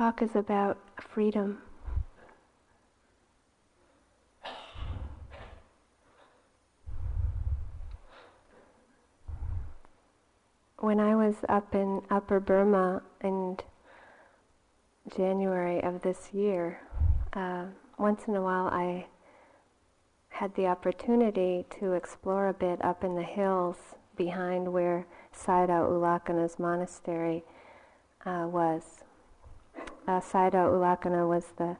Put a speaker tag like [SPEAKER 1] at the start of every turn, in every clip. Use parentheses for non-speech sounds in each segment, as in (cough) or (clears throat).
[SPEAKER 1] talk is about freedom. When I was up in Upper Burma in January of this year, uh, once in a while I had the opportunity to explore a bit up in the hills behind where Sayadaw U Lakkhana's monastery uh, was. Uh, Sayadaw U Lakkhana was the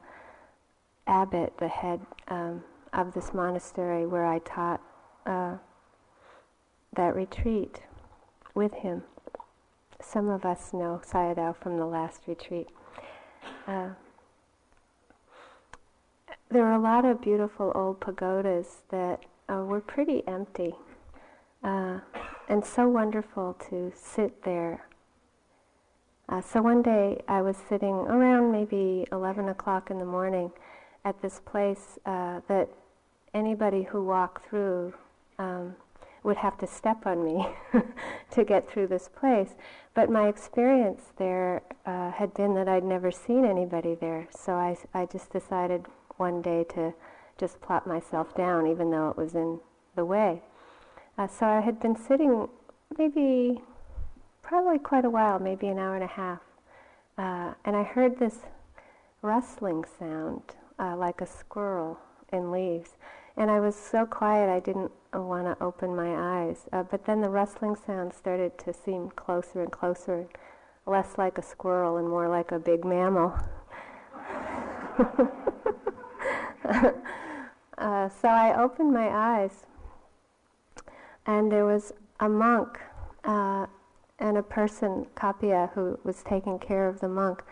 [SPEAKER 1] abbot, the head um, of this monastery where I taught uh, that retreat with him. Some of us know Sayadaw from the last retreat. Uh, there are a lot of beautiful old pagodas that uh, were pretty empty, uh, and so wonderful to sit there. Uh, so one day I was sitting around maybe 11 o'clock in the morning at this place uh, that anybody who walked through um, would have to step on me (laughs) to get through this place. But my experience there uh, had been that I'd never seen anybody there, so I, I just decided one day to just plop myself down, even though it was in the way. Uh, so I had been sitting maybe, probably quite a while, maybe an hour and a half, uh, and I heard this rustling sound, uh, like a squirrel in leaves. And I was so quiet I didn't want to open my eyes. Uh, but then the rustling sound started to seem closer and closer, less like a squirrel and more like a big mammal. (laughs) uh, so I opened my eyes, and there was a monk uh, and a person, Kappiya, who was taking care of the monk.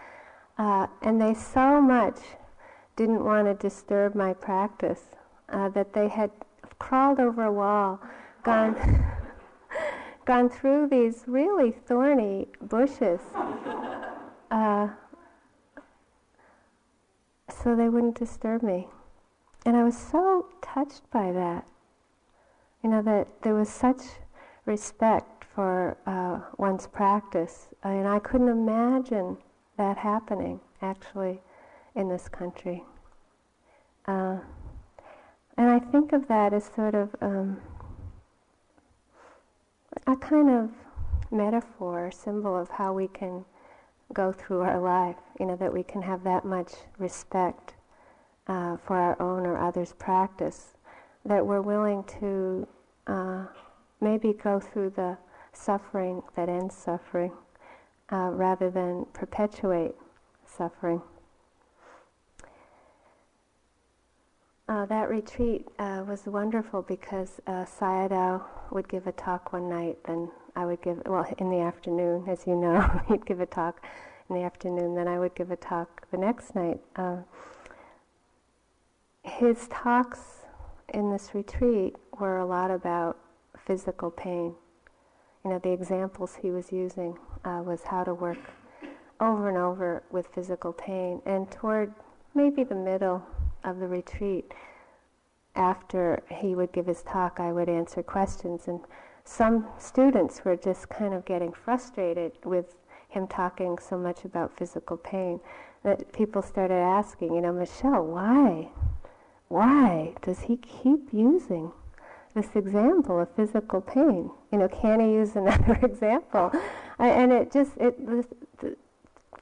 [SPEAKER 1] Uh, and they so much didn't want to disturb my practice uh, that they had crawled over a wall, gone, (laughs) gone through these really thorny bushes. (laughs) Uh, so they wouldn't disturb me. And I was so touched by that. You know, that there was such respect for uh, one's practice. and I couldn't imagine that happening, actually, in this country. Uh, and I think of that as sort of um, a kind of metaphor, symbol of how we can go through our life. You know, that we can have that much respect uh, for our own or others' practice, that we're willing to uh, maybe go through the suffering that ends suffering uh, rather than perpetuate suffering. Uh, that retreat uh, was wonderful because uh, Sayadaw would give a talk one night, then I would give, well, in the afternoon, as you know, (laughs) he'd give a talk in the afternoon, then I would give a talk the next night. Uh, his talks in this retreat were a lot about physical pain. You know, the examples he was using uh, was how to work over and over with physical pain. And toward maybe the middle of the retreat, after he would give his talk, I would answer questions. And some students were just kind of getting frustrated with him talking so much about physical pain that people started asking, you know, Michelle, why? Why does he keep using this example of physical pain? You know, can he use another (laughs) example? I, and it just, it, a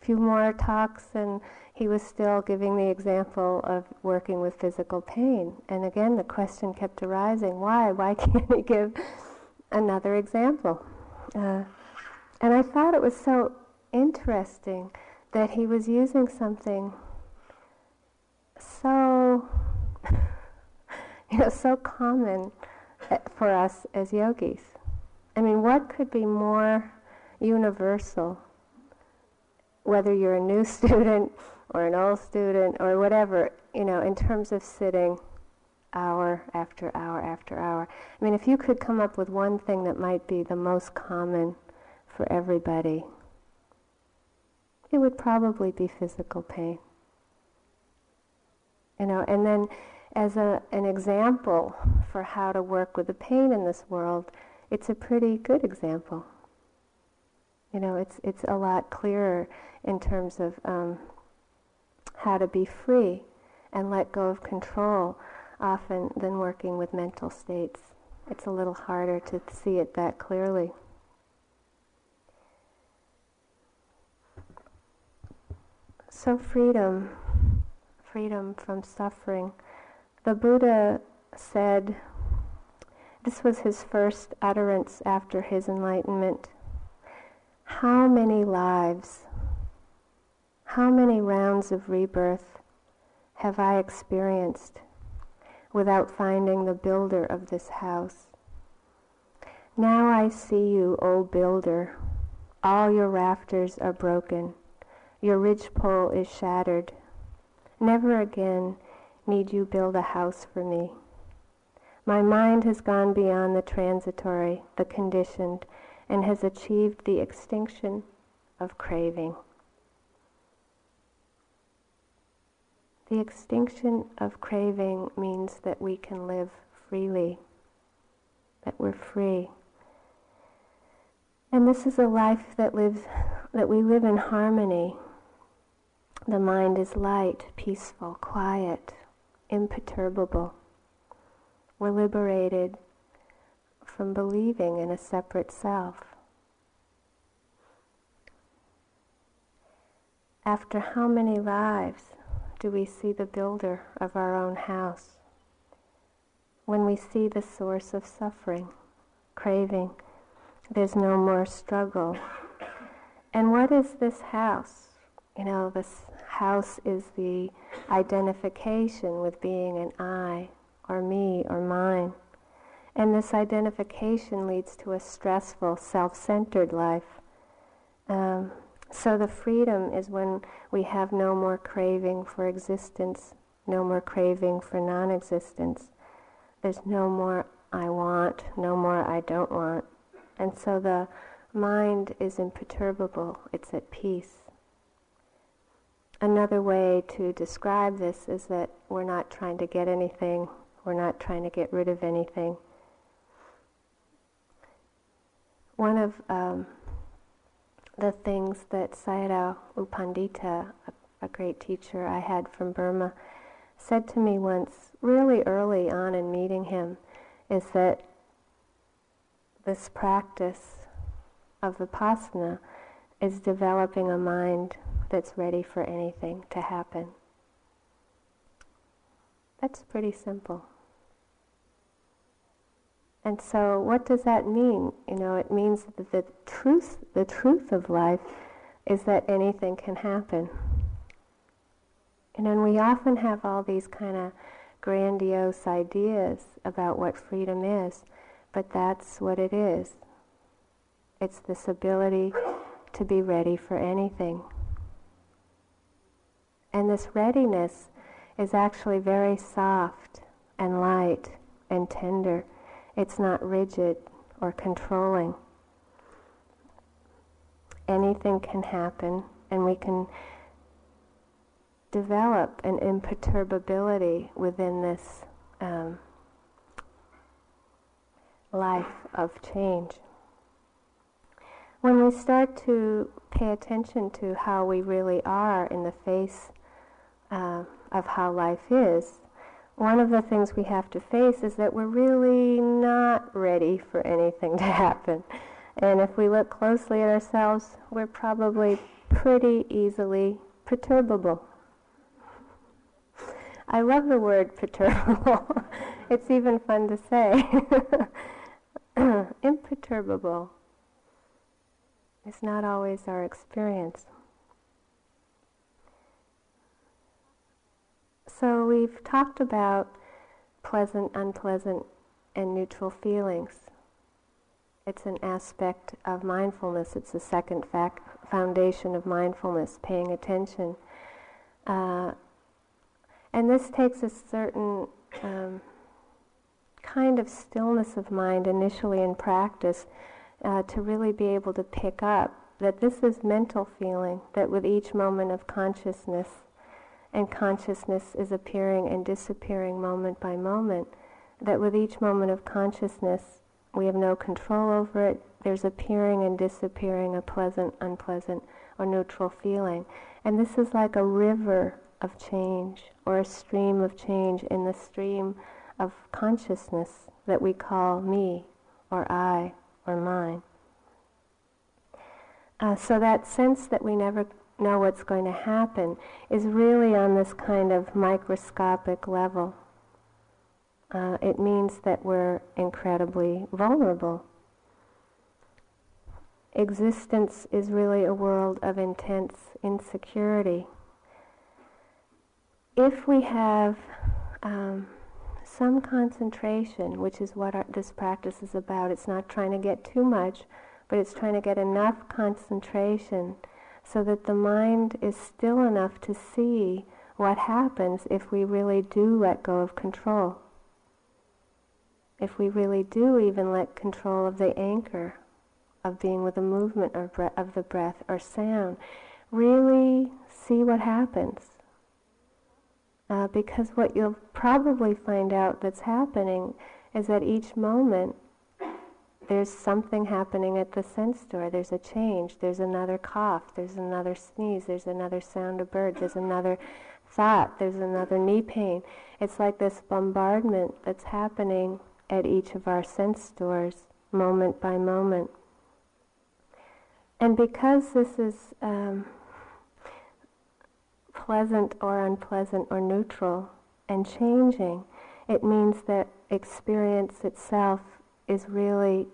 [SPEAKER 1] few more talks and he was still giving the example of working with physical pain. And again, the question kept arising why? Why (laughs) can't he give another example? Uh, and I thought it was so interesting that he was using something so, (laughs) you know, so common Eh, for us as yogis. I mean, what could be more universal, whether you're a new (laughs) student or an old student or whatever, you know, in terms of sitting hour after hour after hour. I mean, if you could come up with one thing that might be the most common for everybody, it would probably be physical pain. You know, and then as a, an example for how to work with the pain in this world, it's a pretty good example. You know, it's it's a lot clearer in terms of um, how to be free and let go of control often than working with mental states. It's a little harder to see it that clearly. So freedom, freedom from suffering. The Buddha said, this was his first utterance after his enlightenment. How many lives, how many rounds of rebirth have I experienced without finding the builder of this house? Now I see you, O builder. All your rafters are broken. Your ridgepole is shattered. Never again need you build a house for me. My mind has gone beyond the transitory, the conditioned, and has achieved the extinction of craving. The extinction of craving means that we can live freely, that we're free. And this is a life that lives that we live in harmony. The mind is light, peaceful, quiet, imperturbable. We're liberated from believing in a separate self. After how many lives do we see the builder of our own house? When we see the source of suffering, craving, there's no more struggle. And what is this house? You know, this house is the identification with being an I, or me or mine. And this identification leads to a stressful, self-centered life. Um, so the freedom is when we have no more craving for existence, no more craving for non-existence. There's no more I want, no more I don't want. And so the mind is imperturbable, it's at peace. Another way to describe this is that we're not trying to get anything, we're not trying to get rid of anything. One of um, the things that Sayadaw U Pandita, a, a great teacher I had from Burma, said to me once, really early on in meeting him, is that this practice of vipassana is developing a mind that's ready for anything to happen. That's pretty simple. And so what does that mean? You know, it means that the truth, the truth of life is that anything can happen. And then we often have all these kind of grandiose ideas about what freedom is, but that's what it is. It's this ability to be ready for anything. And this readiness is actually very soft and light and tender it's not rigid or controlling. Anything can happen, and we can develop an imperturbability within this um, life of change. When we start to pay attention to how we really are in the face uh, of how life is, one of the things we have to face is that we're really not ready for anything to happen. And if we look closely at ourselves, we're probably pretty easily perturbable. I love the word perturbable. (laughs) it's even fun to say. (laughs) Imperturbable is not always our experience. So we've talked about pleasant, unpleasant, and neutral feelings. It's an aspect of mindfulness. It's the second fac- foundation of mindfulness, paying attention. Uh, and this takes a certain um, kind of stillness of mind initially in practice uh, to really be able to pick up that this is mental feeling, that with each moment of consciousness, and consciousness is appearing and disappearing moment by moment, that with each moment of consciousness, we have no control over it. There's appearing and disappearing a pleasant, unpleasant, or neutral feeling. And this is like a river of change or a stream of change in the stream of consciousness that we call me or I or mine. Uh, so that sense that we never know what's going to happen is really on this kind of microscopic level. Uh, it means that we're incredibly vulnerable. Existence is really a world of intense insecurity. If we have um, some concentration, which is what our, this practice is about, it's not trying to get too much, but it's trying to get enough concentration so that the mind is still enough to see what happens if we really do let go of control. If we really do even let control of the anchor of being with the movement of the breath or sound, really see what happens. Uh, because what you'll probably find out that's happening is that each moment there's something happening at the sense door. There's a change. There's another cough. There's another sneeze. There's another sound of birds. There's another thought. There's another knee pain. It's like this bombardment that's happening at each of our sense doors, moment by moment. And because this is um, pleasant or unpleasant or neutral and changing, it means that experience itself is really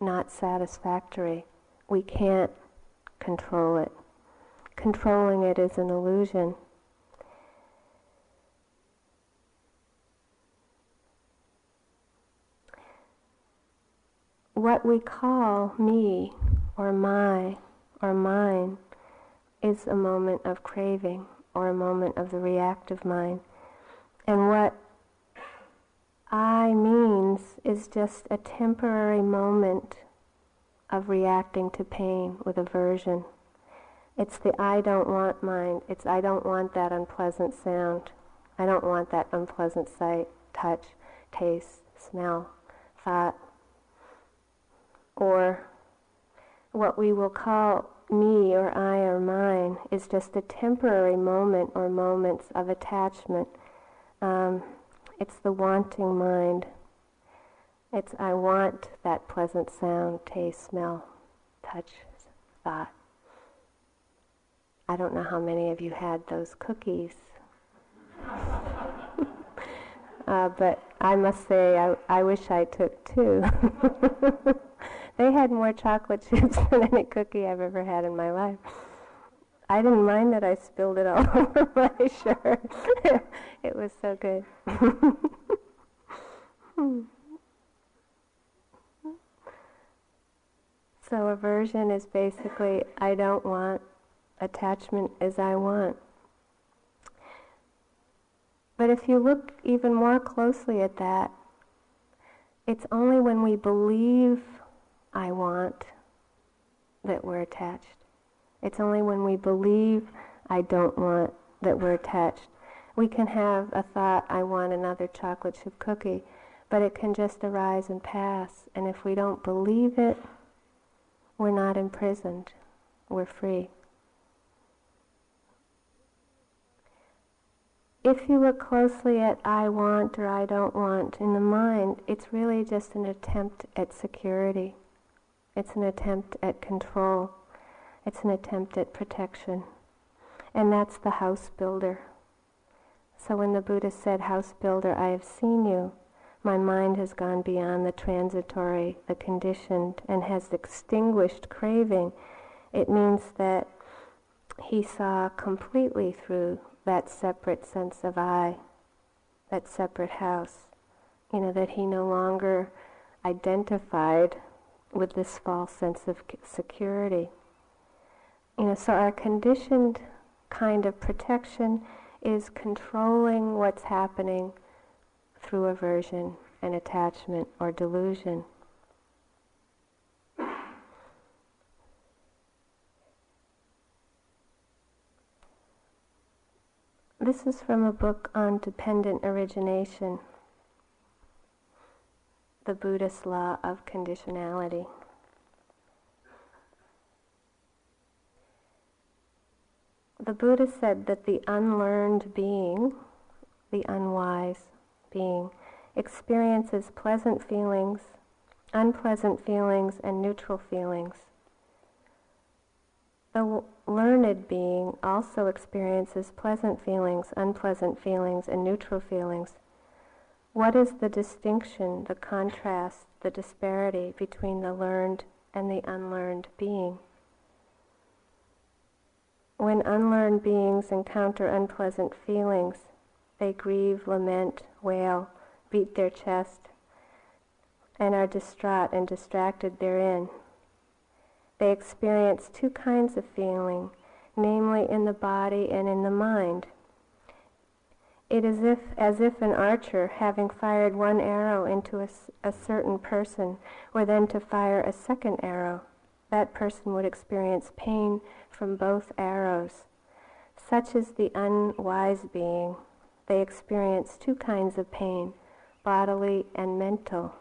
[SPEAKER 1] not satisfactory. We can't control it. Controlling it is an illusion. What we call me or my or mine is a moment of craving or a moment of the reactive mind. And what I means is just a temporary moment of reacting to pain with aversion. It's the I don't want mind. It's I don't want that unpleasant sound. I don't want that unpleasant sight, touch, taste, smell, thought. Or what we will call me or I or mine is just a temporary moment or moments of attachment. Um, it's the wanting mind. It's I want that pleasant sound, taste, smell, touch, thought. I don't know how many of you had those cookies. (laughs) uh, but I must say, I, I wish I took two. (laughs) they had more chocolate chips (laughs) than any cookie I've ever had in my life. I didn't mind that I spilled it all (laughs) over my shirt. (laughs) it was so good. (laughs) so aversion is basically I don't want attachment as I want. But if you look even more closely at that, it's only when we believe I want that we're attached. It's only when we believe I don't want that we're attached. We can have a thought, I want another chocolate chip cookie, but it can just arise and pass. And if we don't believe it, we're not imprisoned. We're free. If you look closely at I want or I don't want in the mind, it's really just an attempt at security. It's an attempt at control. It's an attempt at protection. And that's the house builder. So when the Buddha said, House builder, I have seen you, my mind has gone beyond the transitory, the conditioned, and has extinguished craving, it means that he saw completely through that separate sense of I, that separate house. You know, that he no longer identified with this false sense of security. You know, so our conditioned kind of protection is controlling what's happening through aversion and attachment or delusion. This is from a book on dependent origination, the Buddhist law of conditionality. The Buddha said that the unlearned being, the unwise being, experiences pleasant feelings, unpleasant feelings, and neutral feelings. The learned being also experiences pleasant feelings, unpleasant feelings, and neutral feelings. What is the distinction, the contrast, the disparity between the learned and the unlearned being? When unlearned beings encounter unpleasant feelings, they grieve, lament, wail, beat their chest, and are distraught and distracted therein. They experience two kinds of feeling, namely in the body and in the mind. It is if, as if an archer, having fired one arrow into a, a certain person, were then to fire a second arrow. That person would experience pain from both arrows. Such is the unwise being. They experience two kinds of pain, bodily and mental.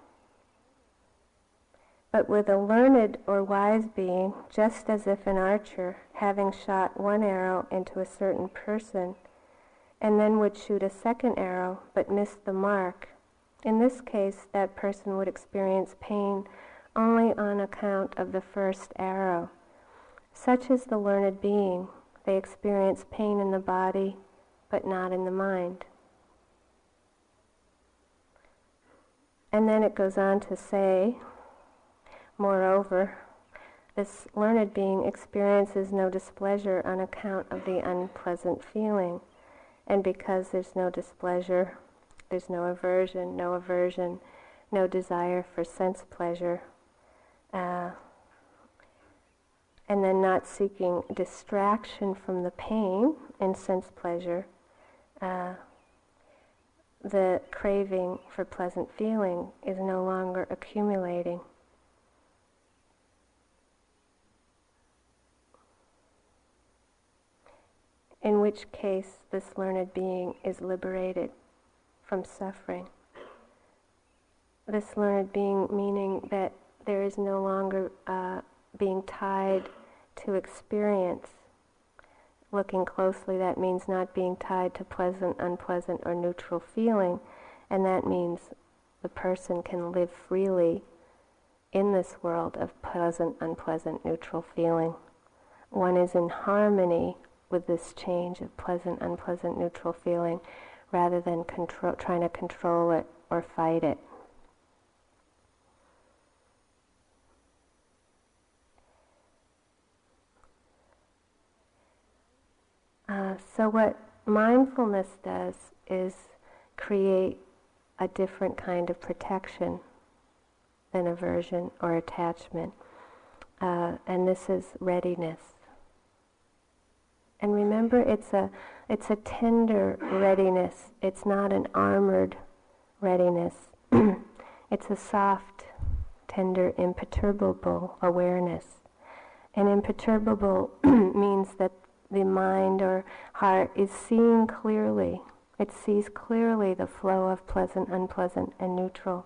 [SPEAKER 1] But with a learned or wise being, just as if an archer, having shot one arrow into a certain person, and then would shoot a second arrow but miss the mark, in this case that person would experience pain only on account of the first arrow. Such is the learned being. They experience pain in the body, but not in the mind. And then it goes on to say, moreover, this learned being experiences no displeasure on account of the unpleasant feeling. And because there's no displeasure, there's no aversion, no aversion, no desire for sense pleasure, uh, and then not seeking distraction from the pain and sense pleasure, uh, the craving for pleasant feeling is no longer accumulating. In which case, this learned being is liberated from suffering. This learned being meaning that there is no longer uh, being tied to experience. Looking closely, that means not being tied to pleasant, unpleasant, or neutral feeling, and that means the person can live freely in this world of pleasant, unpleasant, neutral feeling. One is in harmony with this change of pleasant, unpleasant, neutral feeling rather than trying to control it or fight it. Uh, so, what mindfulness does is create a different kind of protection than aversion or attachment. Uh, and this is readiness. And remember, it's a, it's a tender readiness. It's not an armored readiness. (clears throat) it's a soft, tender, imperturbable awareness. And imperturbable (clears throat) means that the mind or heart is seeing clearly. It sees clearly the flow of pleasant, unpleasant, and neutral.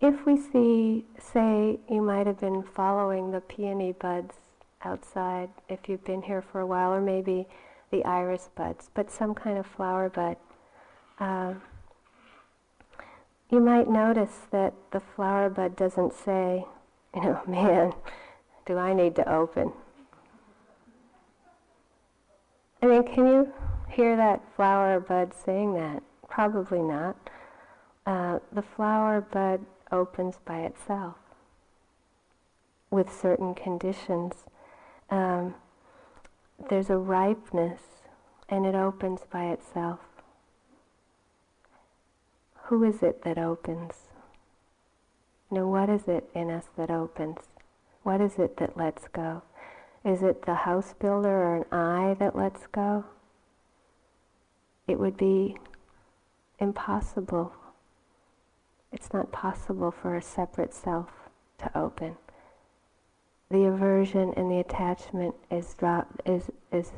[SPEAKER 1] If we see, say, you might have been following the peony buds outside, if you've been here for a while, or maybe the iris buds, but some kind of flower bud. Uh, you might notice that the flower bud doesn't say, (laughs) you know, man, do I need to open? I mean, can you hear that flower bud saying that? Probably not. Uh, the flower bud opens by itself with certain conditions. Um, there's a ripeness and it opens by itself. Who is it that opens? You know, what is it in us that opens? What is it that lets go? Is it the house builder or an I that lets go? It would be impossible. It's not possible for a separate self to open. The aversion and the attachment is dropped, is is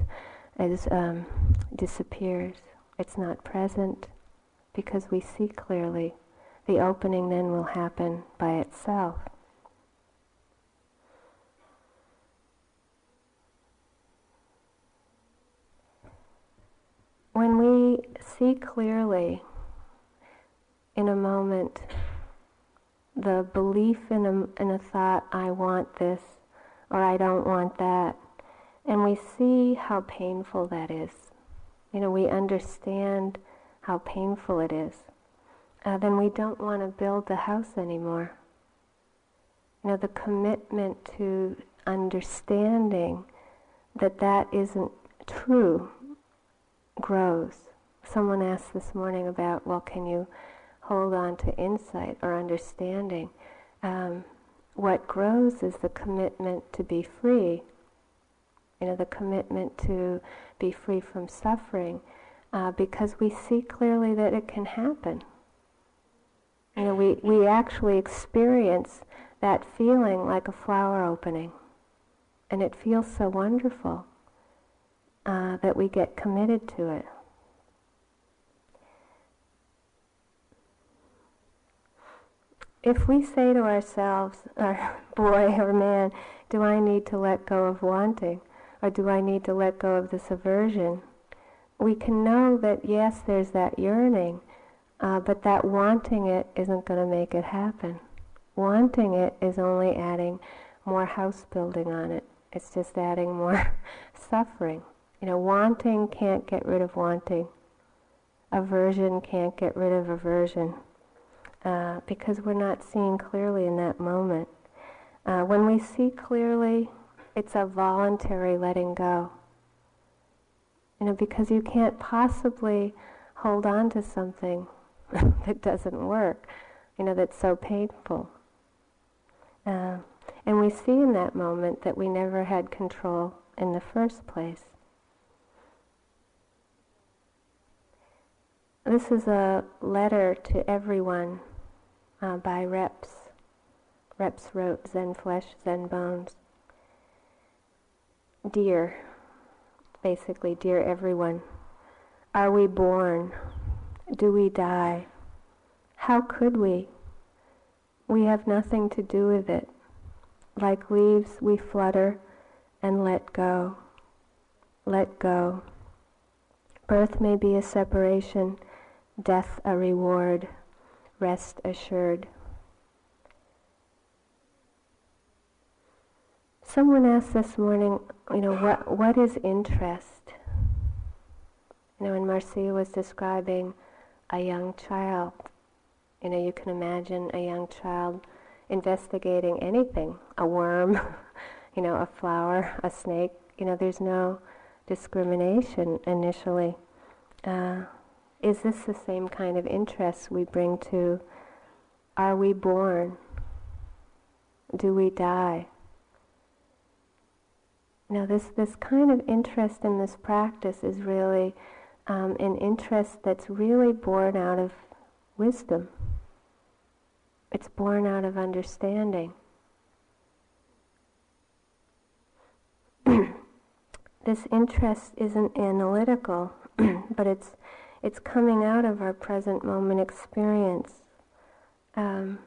[SPEAKER 1] is um, disappears. It's not present because we see clearly. The opening then will happen by itself. See clearly in a moment the belief in a, in a thought, I want this, or I don't want that, and we see how painful that is. You know, we understand how painful it is. Uh, then we don't want to build the house anymore. You know, the commitment to understanding that that isn't true grows. Someone asked this morning about, well, can you hold on to insight or understanding? Um, what grows is the commitment to be free. You know, the commitment to be free from suffering, uh, because we see clearly that it can happen. You know, we, we actually experience that feeling like a flower opening. And it feels so wonderful uh, that we get committed to it. If we say to ourselves, (laughs) or boy or man, do I need to let go of wanting? Or do I need to let go of this aversion? We can know that yes, there's that yearning, uh, but that wanting it isn't going to make it happen. Wanting it is only adding more house building on it. It's just adding more (laughs) suffering. You know, wanting can't get rid of wanting. Aversion can't get rid of aversion uh, because we're not seeing clearly in that moment. Uh, when we see clearly, it's a voluntary letting go. You know, because you can't possibly hold on to something (laughs) that doesn't work, you know, that's so painful. Uh, and we see in that moment that we never had control in the first place. This is a letter to everyone uh, by Reps. Reps wrote Zen Flesh, Zen Bones. Dear, basically, dear everyone, are we born? Do we die? How could we? We have nothing to do with it. Like leaves, we flutter and let go. Let go. Birth may be a separation, death a reward, rest assured. Someone asked this morning, you know, what, what is interest? You know, when Marcia was describing a young child, you know, you can imagine a young child investigating anything, a worm, (laughs) you know, a flower, a snake, you know, there's no discrimination initially. Uh, is this the same kind of interest we bring to are we born? Do we die? Now, this, this kind of interest in this practice is really um, an interest that's really born out of wisdom. It's born out of understanding. (clears throat) this interest isn't analytical, (clears throat) but it's it's coming out of our present moment experience. Um,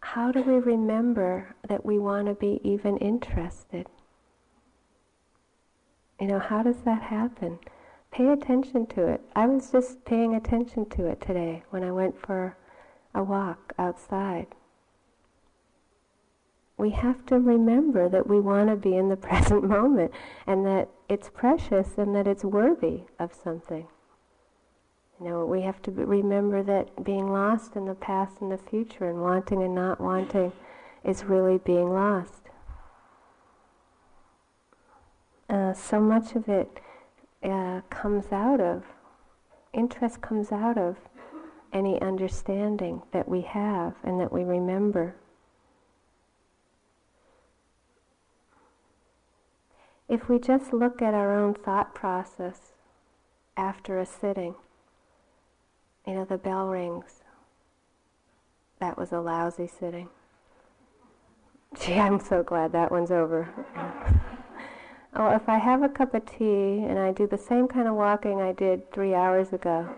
[SPEAKER 1] how do we remember that we want to be even interested? You know, how does that happen? Pay attention to it. I was just paying attention to it today when I went for a walk outside. We have to remember that we want to be in the (laughs) present moment and that it's precious and that it's worthy of something. You know, we have to remember that being lost in the past and the future and wanting and not wanting is really being lost. Uh, so much of it uh, comes out of, interest comes out of any understanding that we have and that we remember. If we just look at our own thought process after a sitting, you know, the bell rings. That was a lousy sitting. Gee, I'm so glad that one's over. (laughs) oh, if I have a cup of tea and I do the same kind of walking I did three hours ago,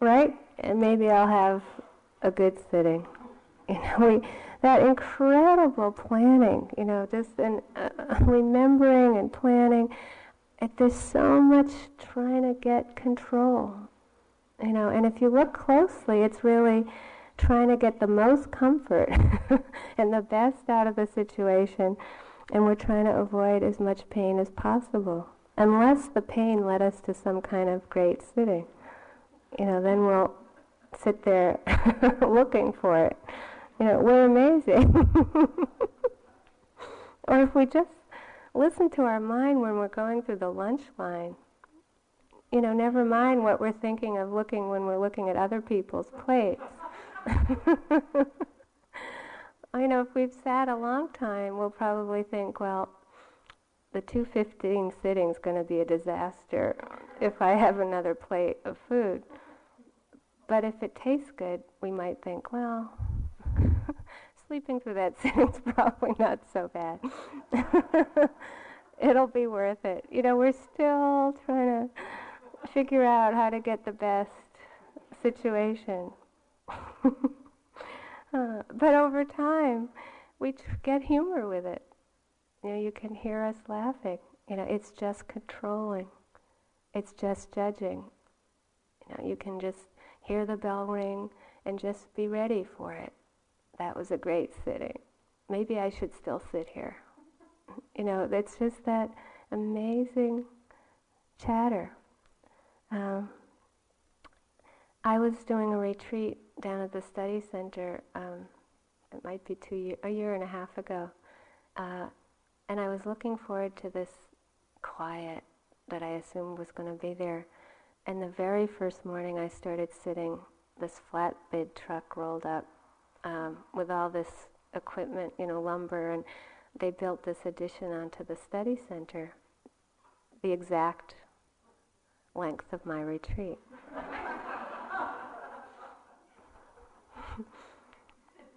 [SPEAKER 1] right? And maybe I'll have a good sitting. (laughs) You know, we that incredible planning. You know, just and uh, (laughs) remembering and planning it, there's so much trying to get control, you know. And if you look closely, it's really trying to get the most comfort (laughs) and the best out of the situation, and we're trying to avoid as much pain as possible, unless the pain led us to some kind of great sitting. You know, then we'll sit there (laughs) looking for it. You know, we're amazing. (laughs) or if we just listen to our mind when we're going through the lunch line. You know, never mind what we're thinking of looking when we're looking at other people's plates. (laughs) you know, if we've sat a long time, we'll probably think, well, the 215 sitting is going to be a disaster if I have another plate of food. But if it tastes good, we might think, well, sleeping through that (laughs) sitting's probably not so bad. (laughs) It'll be worth it. You know, we're still trying to figure out how to get the best situation. (laughs) uh, but over time, we t- get humor with it. You know, you can hear us laughing. You know, it's just controlling. It's just judging. You know, you can just hear the bell ring and just be ready for it that was a great sitting. Maybe I should still sit here. You know, it's just that amazing chatter. Um, I was doing a retreat down at the study center. Um, it might be two year, a year and a half ago, uh, and I was looking forward to this quiet that I assumed was going to be there. And the very first morning, I started sitting. This flatbed truck rolled up um, with all this equipment, you know, lumber, and they built this addition onto the study center, the exact length of my retreat. (laughs)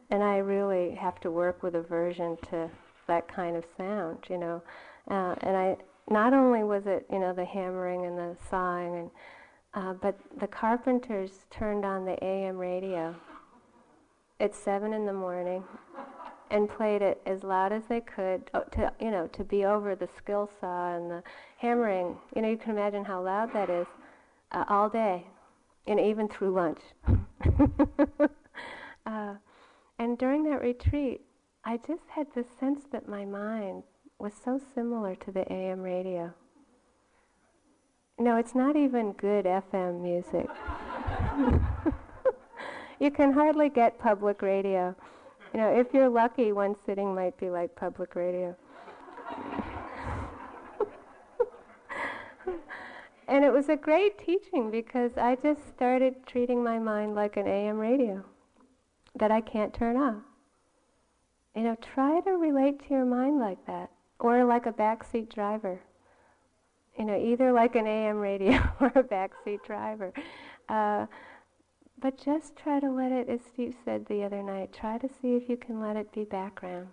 [SPEAKER 1] and I really have to work with aversion to that kind of sound, you know. Uh, and I not only was it, you know, the hammering and the sawing, and uh, but the carpenters turned on the AM radio at seven in the morning and played it as loud as they could to you know to be over the skill saw and the hammering. You know, you can imagine how loud that is uh, all day, and even through lunch. (laughs) uh, and during that retreat, I just had this sense that my mind was so similar to the AM radio. No, it's not even good FM music. (laughs) you can hardly get public radio. You know, if you're lucky, one sitting might be like public radio. (laughs) and it was a great teaching because I just started treating my mind like an AM radio that I can't turn off. You know, try to relate to your mind like that, or like a backseat driver. You know, either like an AM radio (laughs) or a backseat driver. Uh, but just try to let it, as Steve said the other night, try to see if you can let it be background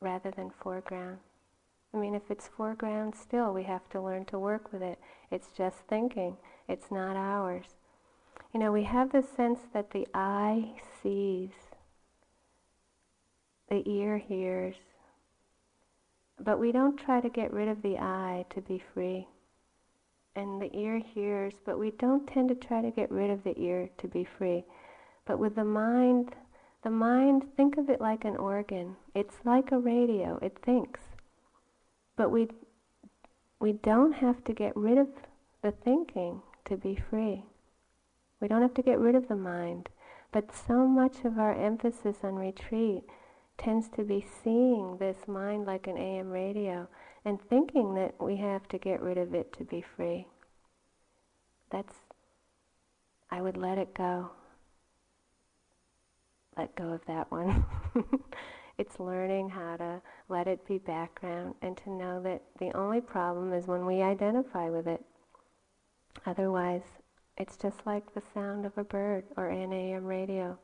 [SPEAKER 1] rather than foreground. I mean, if it's foreground still, we have to learn to work with it. It's just thinking, it's not ours. You know, we have the sense that the eye sees, the ear hears, but we don't try to get rid of the eye to be free and the ear hears, but we don't tend to try to get rid of the ear to be free. But with the mind, the mind, think of it like an organ. It's like a radio, it thinks. But we, we don't have to get rid of the thinking to be free. We don't have to get rid of the mind. But so much of our emphasis on retreat tends to be seeing this mind like an AM radio and thinking that we have to get rid of it to be free. That's, I would let it go. Let go of that one. (laughs) it's learning how to let it be background and to know that the only problem is when we identify with it. Otherwise, it's just like the sound of a bird or an AM radio.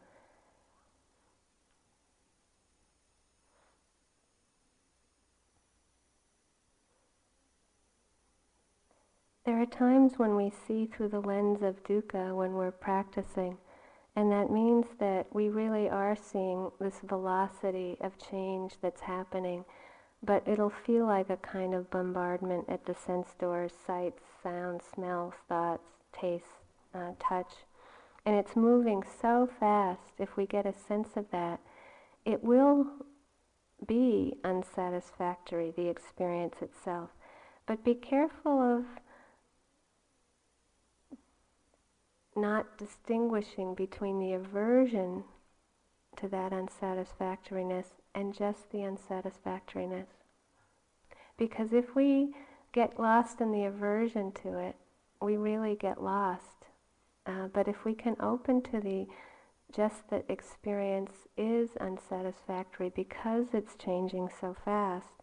[SPEAKER 1] There are times when we see through the lens of dukkha when we're practicing, and that means that we really are seeing this velocity of change that's happening but it'll feel like a kind of bombardment at the sense doors, sights, sounds, smells, thoughts, tastes, uh, touch. And it's moving so fast, if we get a sense of that, it will be unsatisfactory, the experience itself. But be careful of not distinguishing between the aversion to that unsatisfactoriness and just the unsatisfactoriness. Because if we get lost in the aversion to it, we really get lost. Uh, but if we can open to the just that experience is unsatisfactory because it's changing so fast,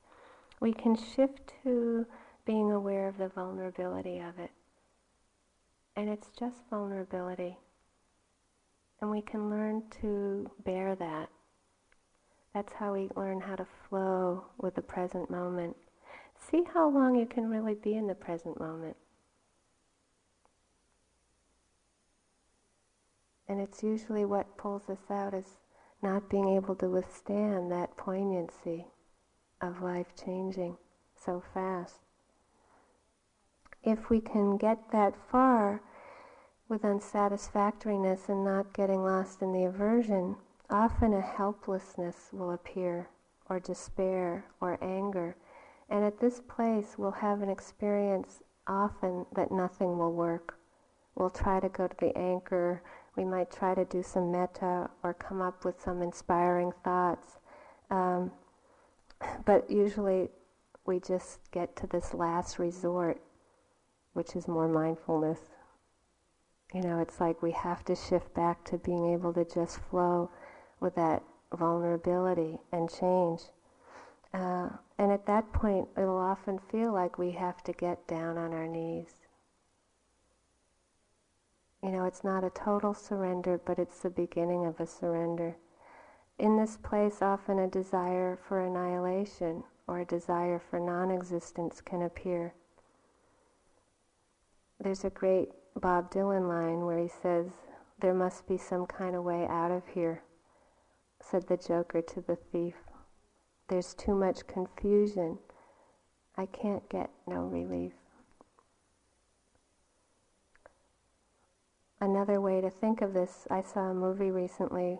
[SPEAKER 1] we can shift to being aware of the vulnerability of it. And it's just vulnerability. And we can learn to bear that. That's how we learn how to flow with the present moment. See how long you can really be in the present moment. And it's usually what pulls us out is not being able to withstand that poignancy of life changing so fast. If we can get that far, with unsatisfactoriness and not getting lost in the aversion, often a helplessness will appear, or despair, or anger. And at this place, we'll have an experience often that nothing will work. We'll try to go to the anchor, we might try to do some metta or come up with some inspiring thoughts. Um, but usually we just get to this last resort, which is more mindfulness. You know, it's like we have to shift back to being able to just flow with that vulnerability and change. Uh, and at that point, it'll often feel like we have to get down on our knees. You know, it's not a total surrender, but it's the beginning of a surrender. In this place, often a desire for annihilation or a desire for non existence can appear. There's a great Bob Dylan line where he says, There must be some kind of way out of here, said the Joker to the thief. There's too much confusion. I can't get no relief. Another way to think of this, I saw a movie recently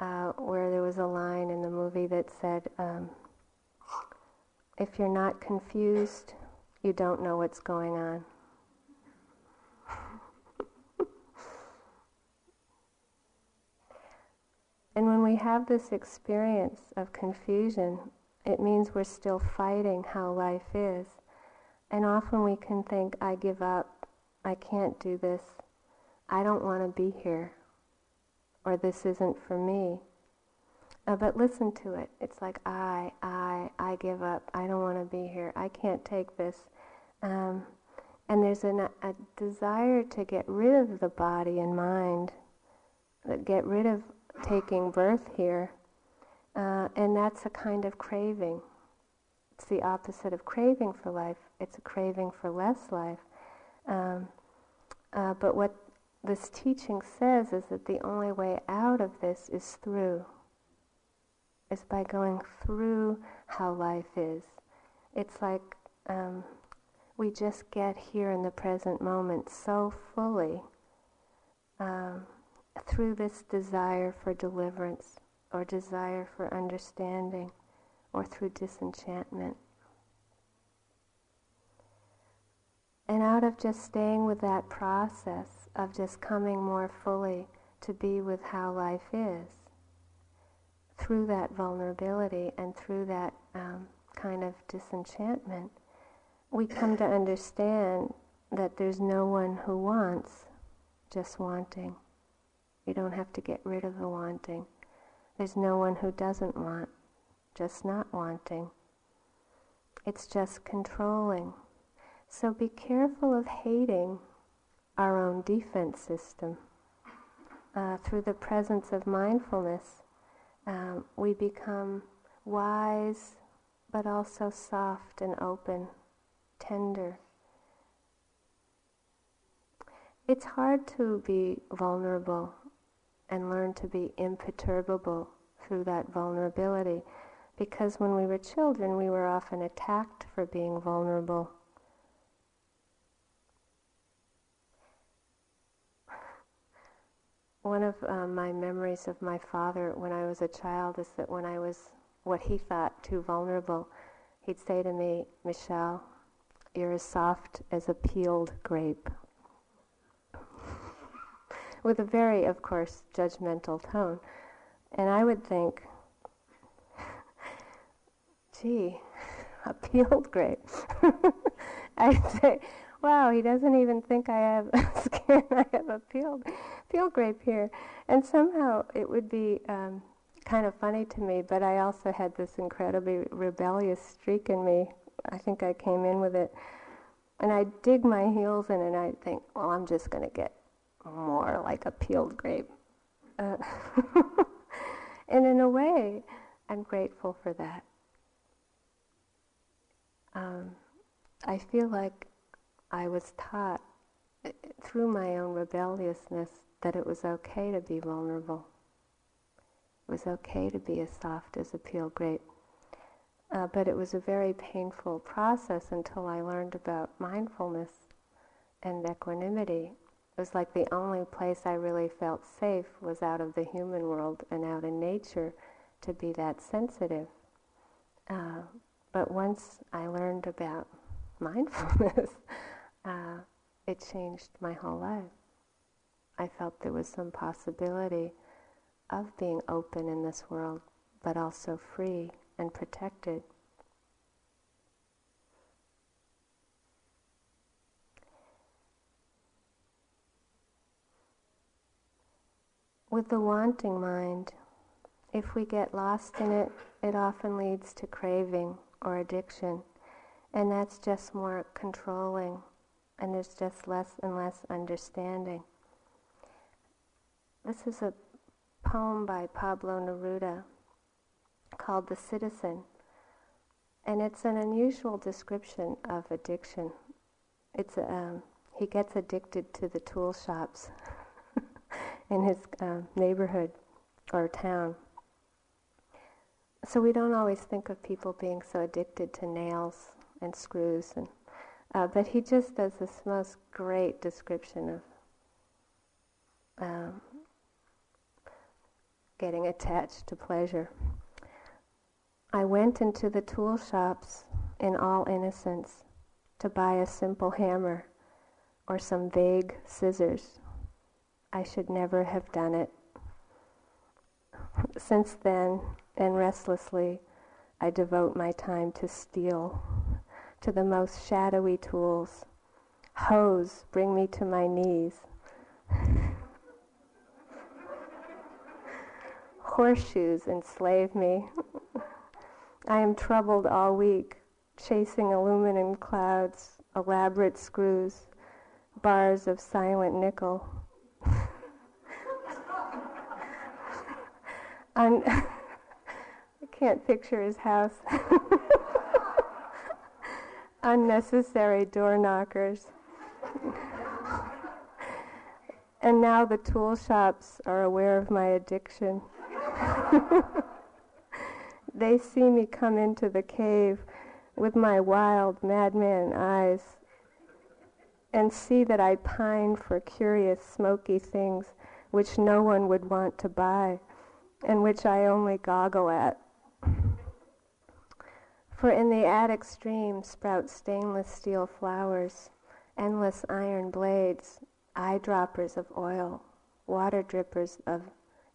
[SPEAKER 1] uh, where there was a line in the movie that said, um, If you're not confused, you don't know what's going on. And when we have this experience of confusion, it means we're still fighting how life is. And often we can think, I give up, I can't do this, I don't want to be here, or this isn't for me. Uh, but listen to it. It's like, I, I, I give up, I don't want to be here, I can't take this. Um, and there's an, a desire to get rid of the body and mind, get rid of taking birth here. Uh, and that's a kind of craving. It's the opposite of craving for life. It's a craving for less life. Um, uh, but what this teaching says is that the only way out of this is through. Is by going through how life is. It's like um, we just get here in the present moment so fully. Um, through this desire for deliverance or desire for understanding or through disenchantment. And out of just staying with that process of just coming more fully to be with how life is, through that vulnerability and through that um, kind of disenchantment, we come to understand that there's no one who wants, just wanting. You don't have to get rid of the wanting. There's no one who doesn't want, just not wanting. It's just controlling. So be careful of hating our own defense system. Uh, through the presence of mindfulness, um, we become wise but also soft and open, tender. It's hard to be vulnerable and learn to be imperturbable through that vulnerability because when we were children, we were often attacked for being vulnerable. One of um, my memories of my father when I was a child is that when I was what he thought too vulnerable, he'd say to me, Michele, you're as soft as a peeled grape. With a very, of course, judgmental tone. And I would think, (laughs) gee, (laughs) a peeled grape. (laughs) I'd say, wow, he doesn't even think I have skin. I have a peeled, peeled grape here. And somehow it would be um, kind of funny to me, but I also had this incredibly rebellious streak in me. I think I came in with it. And I'd dig my heels in and I'd think, well, I'm just going to get more like a peeled grape. Uh, (laughs) and in a way, I'm grateful for that. Um, I feel like I was taught uh, through my own rebelliousness that it was okay to be vulnerable. It was okay to be as soft as a peeled grape. Uh, but it was a very painful process until I learned about mindfulness and equanimity. It was like the only place I really felt safe was out of the human world and out in nature to be that sensitive. Uh, but once I learned about (laughs) mindfulness, (laughs) uh, it changed my whole life. I felt there was some possibility of being open in this world, but also free and protected. With the wanting mind, if we get lost in it, it often leads to craving or addiction, and that's just more controlling, and there's just less and less understanding. This is a poem by Pablo Neruda called The Citizen, and it's an unusual description of addiction. It's a, um, he gets addicted to the tool shops (laughs) in his uh, neighborhood or town. So we don't always think of people being so addicted to nails and screws, and uh, but he just does this most great description of um, getting attached to pleasure. I went into the tool shops in all innocence to buy a simple hammer or some vague scissors. I should never have done it. Since then, and restlessly, I devote my time to steel, to the most shadowy tools. Hoes bring me to my knees. horseshoes enslave me. I am troubled all week, chasing aluminum clouds, elaborate screws, bars of silent nickel. Un- (laughs) I can't picture his house. (laughs) Unnecessary door knockers. (laughs) and now the tool shops are aware of my addiction. they see me come into the cave with my wild madman eyes and see that I pine for curious smoky things which no one would want to buy and which I only goggle at. For in the attic stream sprout stainless steel flowers, endless iron blades, eyedroppers of oil, water drippers of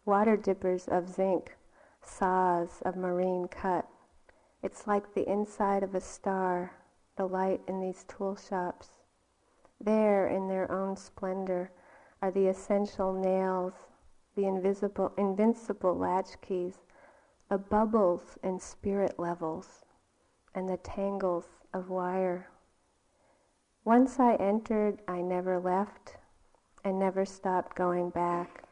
[SPEAKER 1] water dippers of zinc, saws of marine cut. It's like the inside of a star, the light in these tool shops. There, in their own splendor, are the essential nails, the invisible, invincible latchkeys, the bubbles and spirit levels, and the tangles of wire. Once I entered, I never left and never stopped going back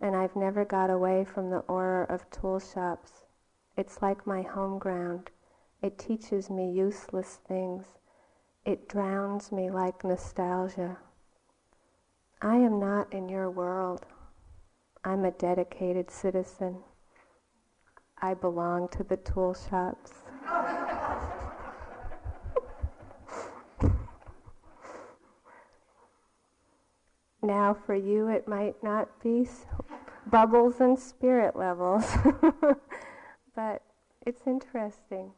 [SPEAKER 1] and I've never got away from the aura of tool shops. It's like my home ground. It teaches me useless things. It drowns me like nostalgia. I am not in your world. I'm a dedicated citizen. I belong to the tool shops. now for you it might not be bubbles and spirit levels, (laughs) but it's interesting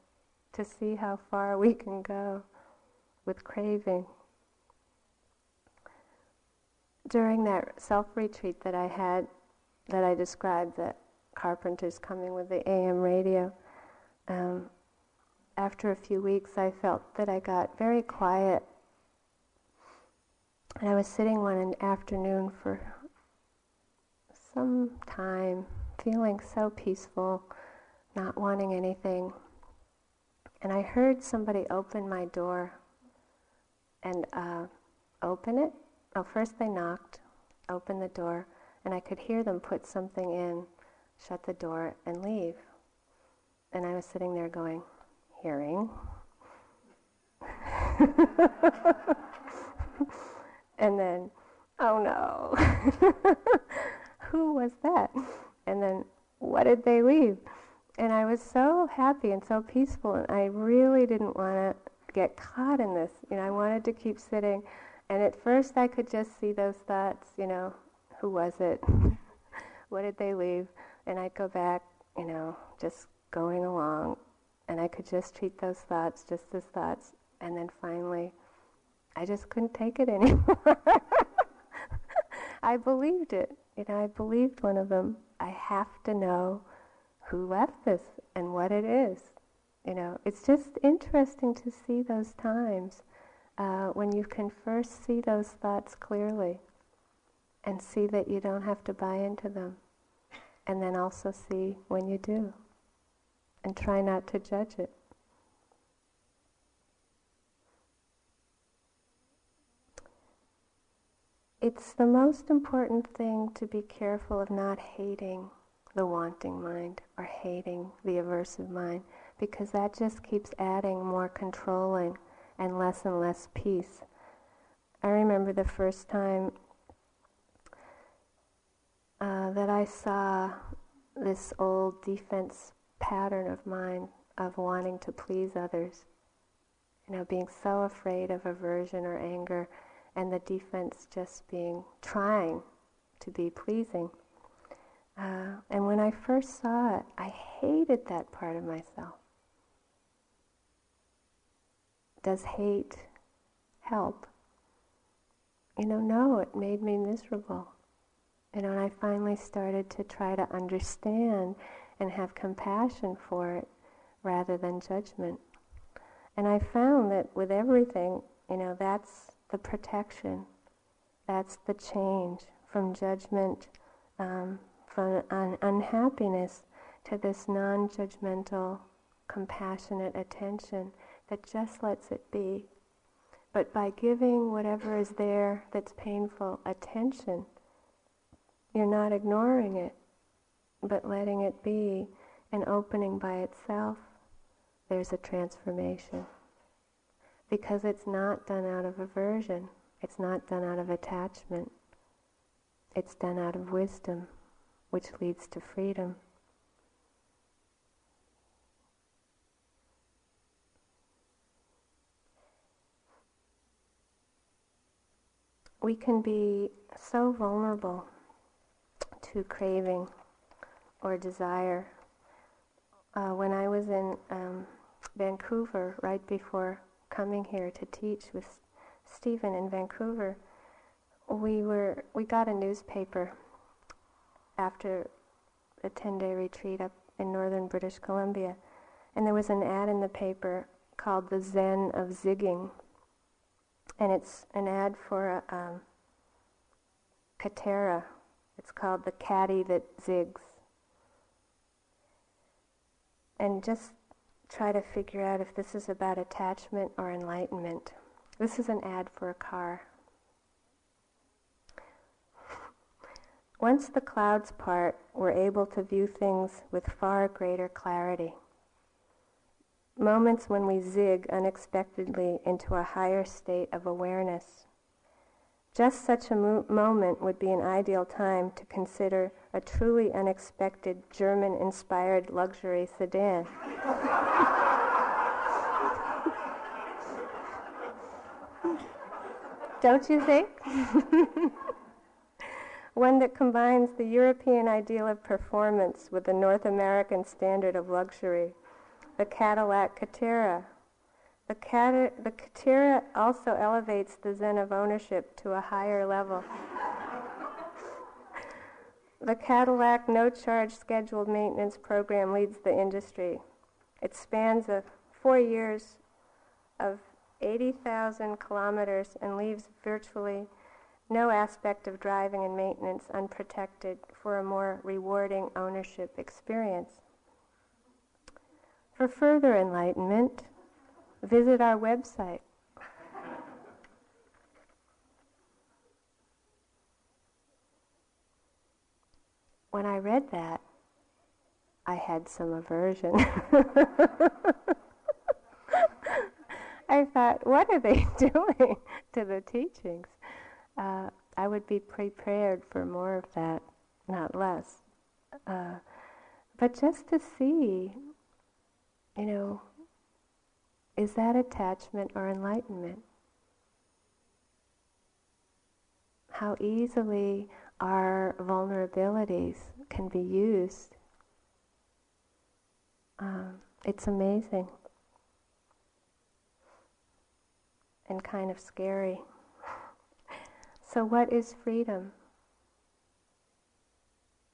[SPEAKER 1] to see how far we can go with craving. During that self retreat that I had, that I described, that carpenters coming with the AM radio, um, after a few weeks I felt that I got very quiet. And I was sitting one afternoon for some time, feeling so peaceful, not wanting anything. And I heard somebody open my door and uh, open it. Oh, first they knocked, opened the door, and I could hear them put something in, shut the door, and leave. And I was sitting there going, hearing. (laughs) and then, oh no, (laughs) who was that? And then, what did they leave? And I was so happy and so peaceful, and I really didn't want to get caught in this. You know, I wanted to keep sitting, and at first I could just see those thoughts. You know, who was it? (laughs) what did they leave? And I'd go back. You know, just going along, and I could just treat those thoughts just as thoughts. And then finally, I just couldn't take it (laughs) anymore. (laughs) I believed it. You know, I believed one of them. I have to know who left this and what it is. You know, it's just interesting to see those times uh, when you can first see those thoughts clearly and see that you don't have to buy into them. And then also see when you do. And try not to judge it. It's the most important thing to be careful of not hating the wanting mind or hating the aversive mind because that just keeps adding more controlling and less and less peace. I remember the first time uh, that I saw this old defense pattern of mine of wanting to please others. You know, being so afraid of aversion or anger, and the defense just being trying to be pleasing. Uh, and when I first saw it, I hated that part of myself. Does hate help? You know, no, it made me miserable. And I finally started to try to understand and have compassion for it rather than judgment. And I found that with everything, you know, that's the protection, that's the change from judgment, um, from un- unhappiness to this non judgmental, compassionate attention that just lets it be. But by giving whatever is there that's painful attention, you're not ignoring it, but letting it be and opening by itself, there's a transformation. Because it's not done out of aversion, it's not done out of attachment, it's done out of wisdom which leads to freedom. We can be so vulnerable to craving or desire. Uh, when I was in um, Vancouver, right before coming here to teach with Stephen in Vancouver, we were we got a newspaper after a 10 day retreat up in northern British Columbia. And there was an ad in the paper called The Zen of Zigging. And it's an ad for a um, Catera. It's called The Caddy That Zigs. And just try to figure out if this is about attachment or enlightenment. This is an ad for a car. (laughs) Once the clouds part, we're able to view things with far greater clarity. Moments when we zig unexpectedly into a higher state of awareness. Just such a mo- moment would be an ideal time to consider a truly unexpected German inspired luxury sedan. Don't you think? (laughs) One that combines the European ideal of performance with the North American standard of luxury, the Cadillac Catera. The, Catera also elevates the Zen of ownership to a higher level. the Cadillac no charge scheduled maintenance program leads the industry. It spans a four years of 80,000 kilometers and leaves virtually no aspect of driving and maintenance unprotected for a more rewarding ownership experience. For further enlightenment, visit our website. When I read that, I had some aversion. (laughs) I thought, what are they (laughs) doing to the teachings? Uh, I would be prepared for more of that, not less. Uh, but just to see, you know, is that attachment or enlightenment? How easily our vulnerabilities can be used. Um, it's amazing. and kind of scary. (laughs) So, what is freedom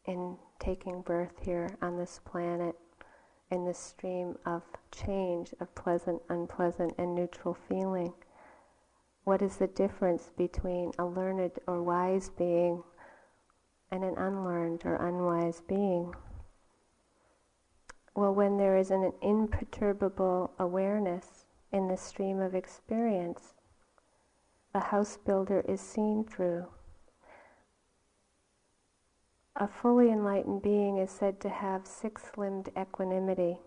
[SPEAKER 1] in taking birth here on this planet, in the stream of change, of pleasant, unpleasant, and neutral feeling? What is the difference between a learned or wise being and an unlearned or unwise being? Well, when there is an imperturbable awareness in the stream of experience the house builder is seen through. A fully enlightened being is said to have six limbed equanimity,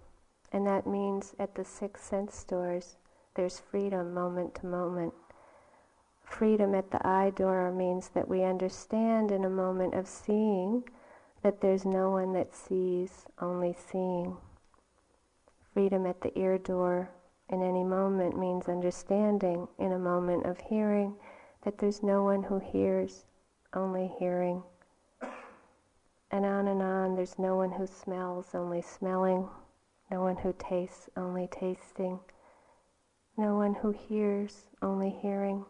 [SPEAKER 1] and that means at the six sense doors there's freedom moment to moment. Freedom at the eye door means that we understand in a moment of seeing that there's no one that sees, only seeing. Freedom at the ear door in any moment means understanding in a moment of hearing that there's no one who hears, only hearing. And on and on, there's no one who smells, only smelling, no one who tastes, only tasting, no one who hears, only hearing.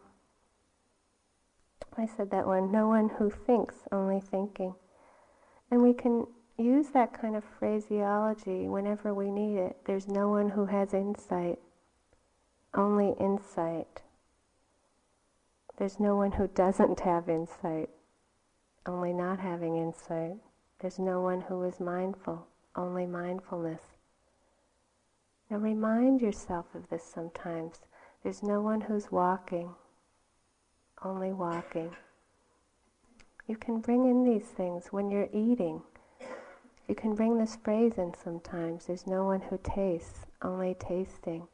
[SPEAKER 1] I said that one, no one who thinks, only thinking. And we can use that kind of phraseology whenever we need it. There's no one who has insight, only insight. There's no one who doesn't have insight, only not having insight. There's no one who is mindful, only mindfulness. Now remind yourself of this sometimes. There's no one who's walking, only walking. You can bring in these things when you're eating. You can bring this phrase in sometimes. There's no one who tastes, only tasting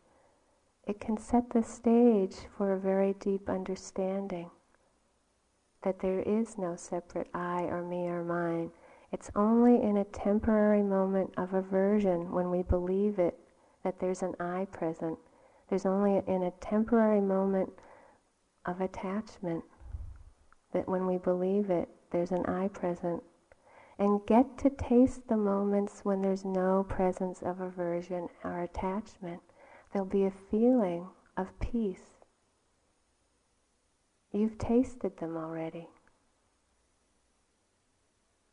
[SPEAKER 1] it can set the stage for a very deep understanding that there is no separate I or me or mine. It's only in a temporary moment of aversion when we believe it that there's an I present. There's only in a temporary moment of attachment that when we believe it, there's an I present. And get to taste the moments when there's no presence of aversion or attachment there'll be a feeling of peace. You've tasted them already.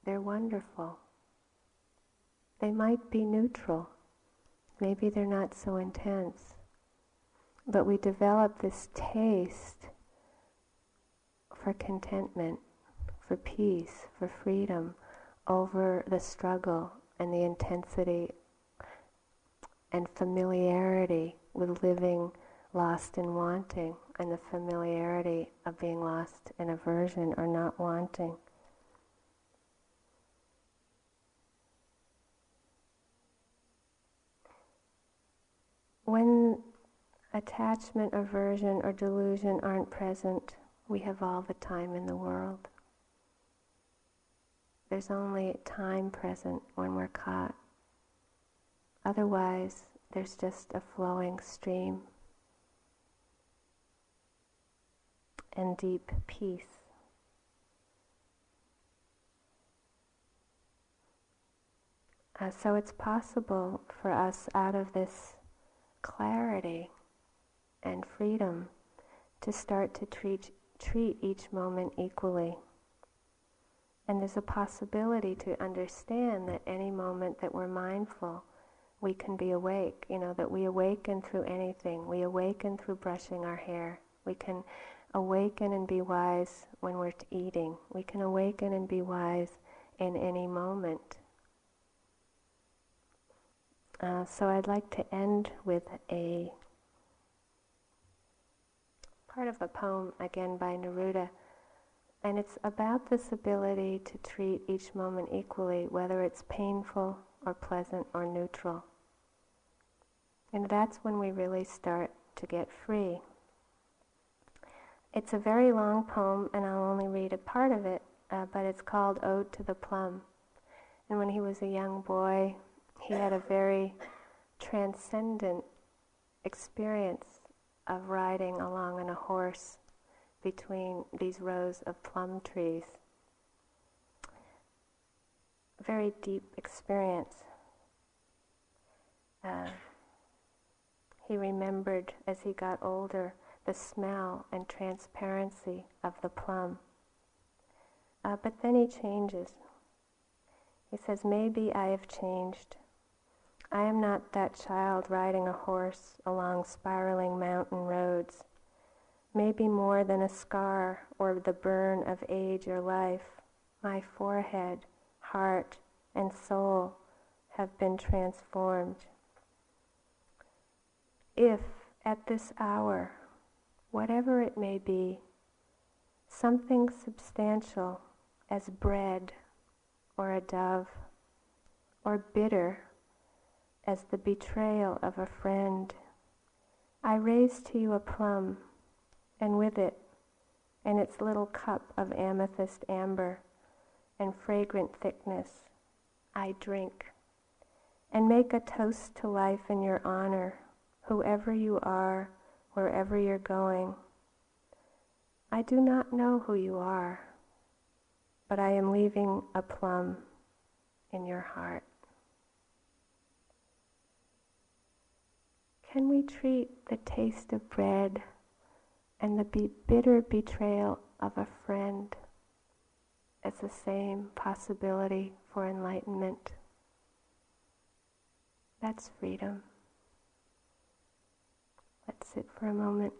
[SPEAKER 1] They're wonderful. They might be neutral. Maybe they're not so intense. But we develop this taste for contentment, for peace, for freedom over the struggle and the intensity and familiarity with living lost in wanting and the familiarity of being lost in aversion or not wanting. When attachment, aversion, or delusion aren't present, we have all the time in the world. There's only time present when we're caught. Otherwise, there's just a flowing stream and deep peace. Uh, so it's possible for us out of this clarity and freedom to start to treat, treat each moment equally. And there's a possibility to understand that any moment that we're mindful, we can be awake. You know, that we awaken through anything. We awaken through brushing our hair. We can awaken and be wise when we're eating. We can awaken and be wise in any moment. Uh, so I'd like to end with a part of a poem again by Neruda. And it's about this ability to treat each moment equally, whether it's painful or pleasant or neutral. And that's when we really start to get free. It's a very long poem, and I'll only read a part of it, uh, but it's called Ode to the Plum. And when he was a young boy, he had a very transcendent experience of riding along on a horse between these rows of plum trees. A very deep experience. Uh, he remembered as he got older the smell and transparency of the plum. Uh, but then he changes. He says, Maybe I have changed. I am not that child riding a horse along spiraling mountain roads. Maybe more than a scar or the burn of age or life, my forehead, heart, and soul have been transformed. If at this hour, whatever it may be, something substantial as bread or a dove or bitter as the betrayal of a friend. I raise to you a plum, and with it, and its little cup of amethyst amber and fragrant thickness, I drink, and make a toast to life in your honor, whoever you are, wherever you're going. I do not know who you are, but I am leaving a plum in your heart. Can we treat the taste of bread and the be- bitter betrayal of a friend as the same possibility for enlightenment? That's freedom. Let's sit for a moment.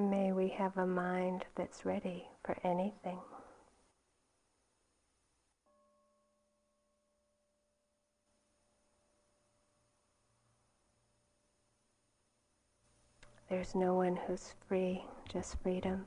[SPEAKER 1] May we have a mind that's ready for anything. There's no one who's free, just freedom.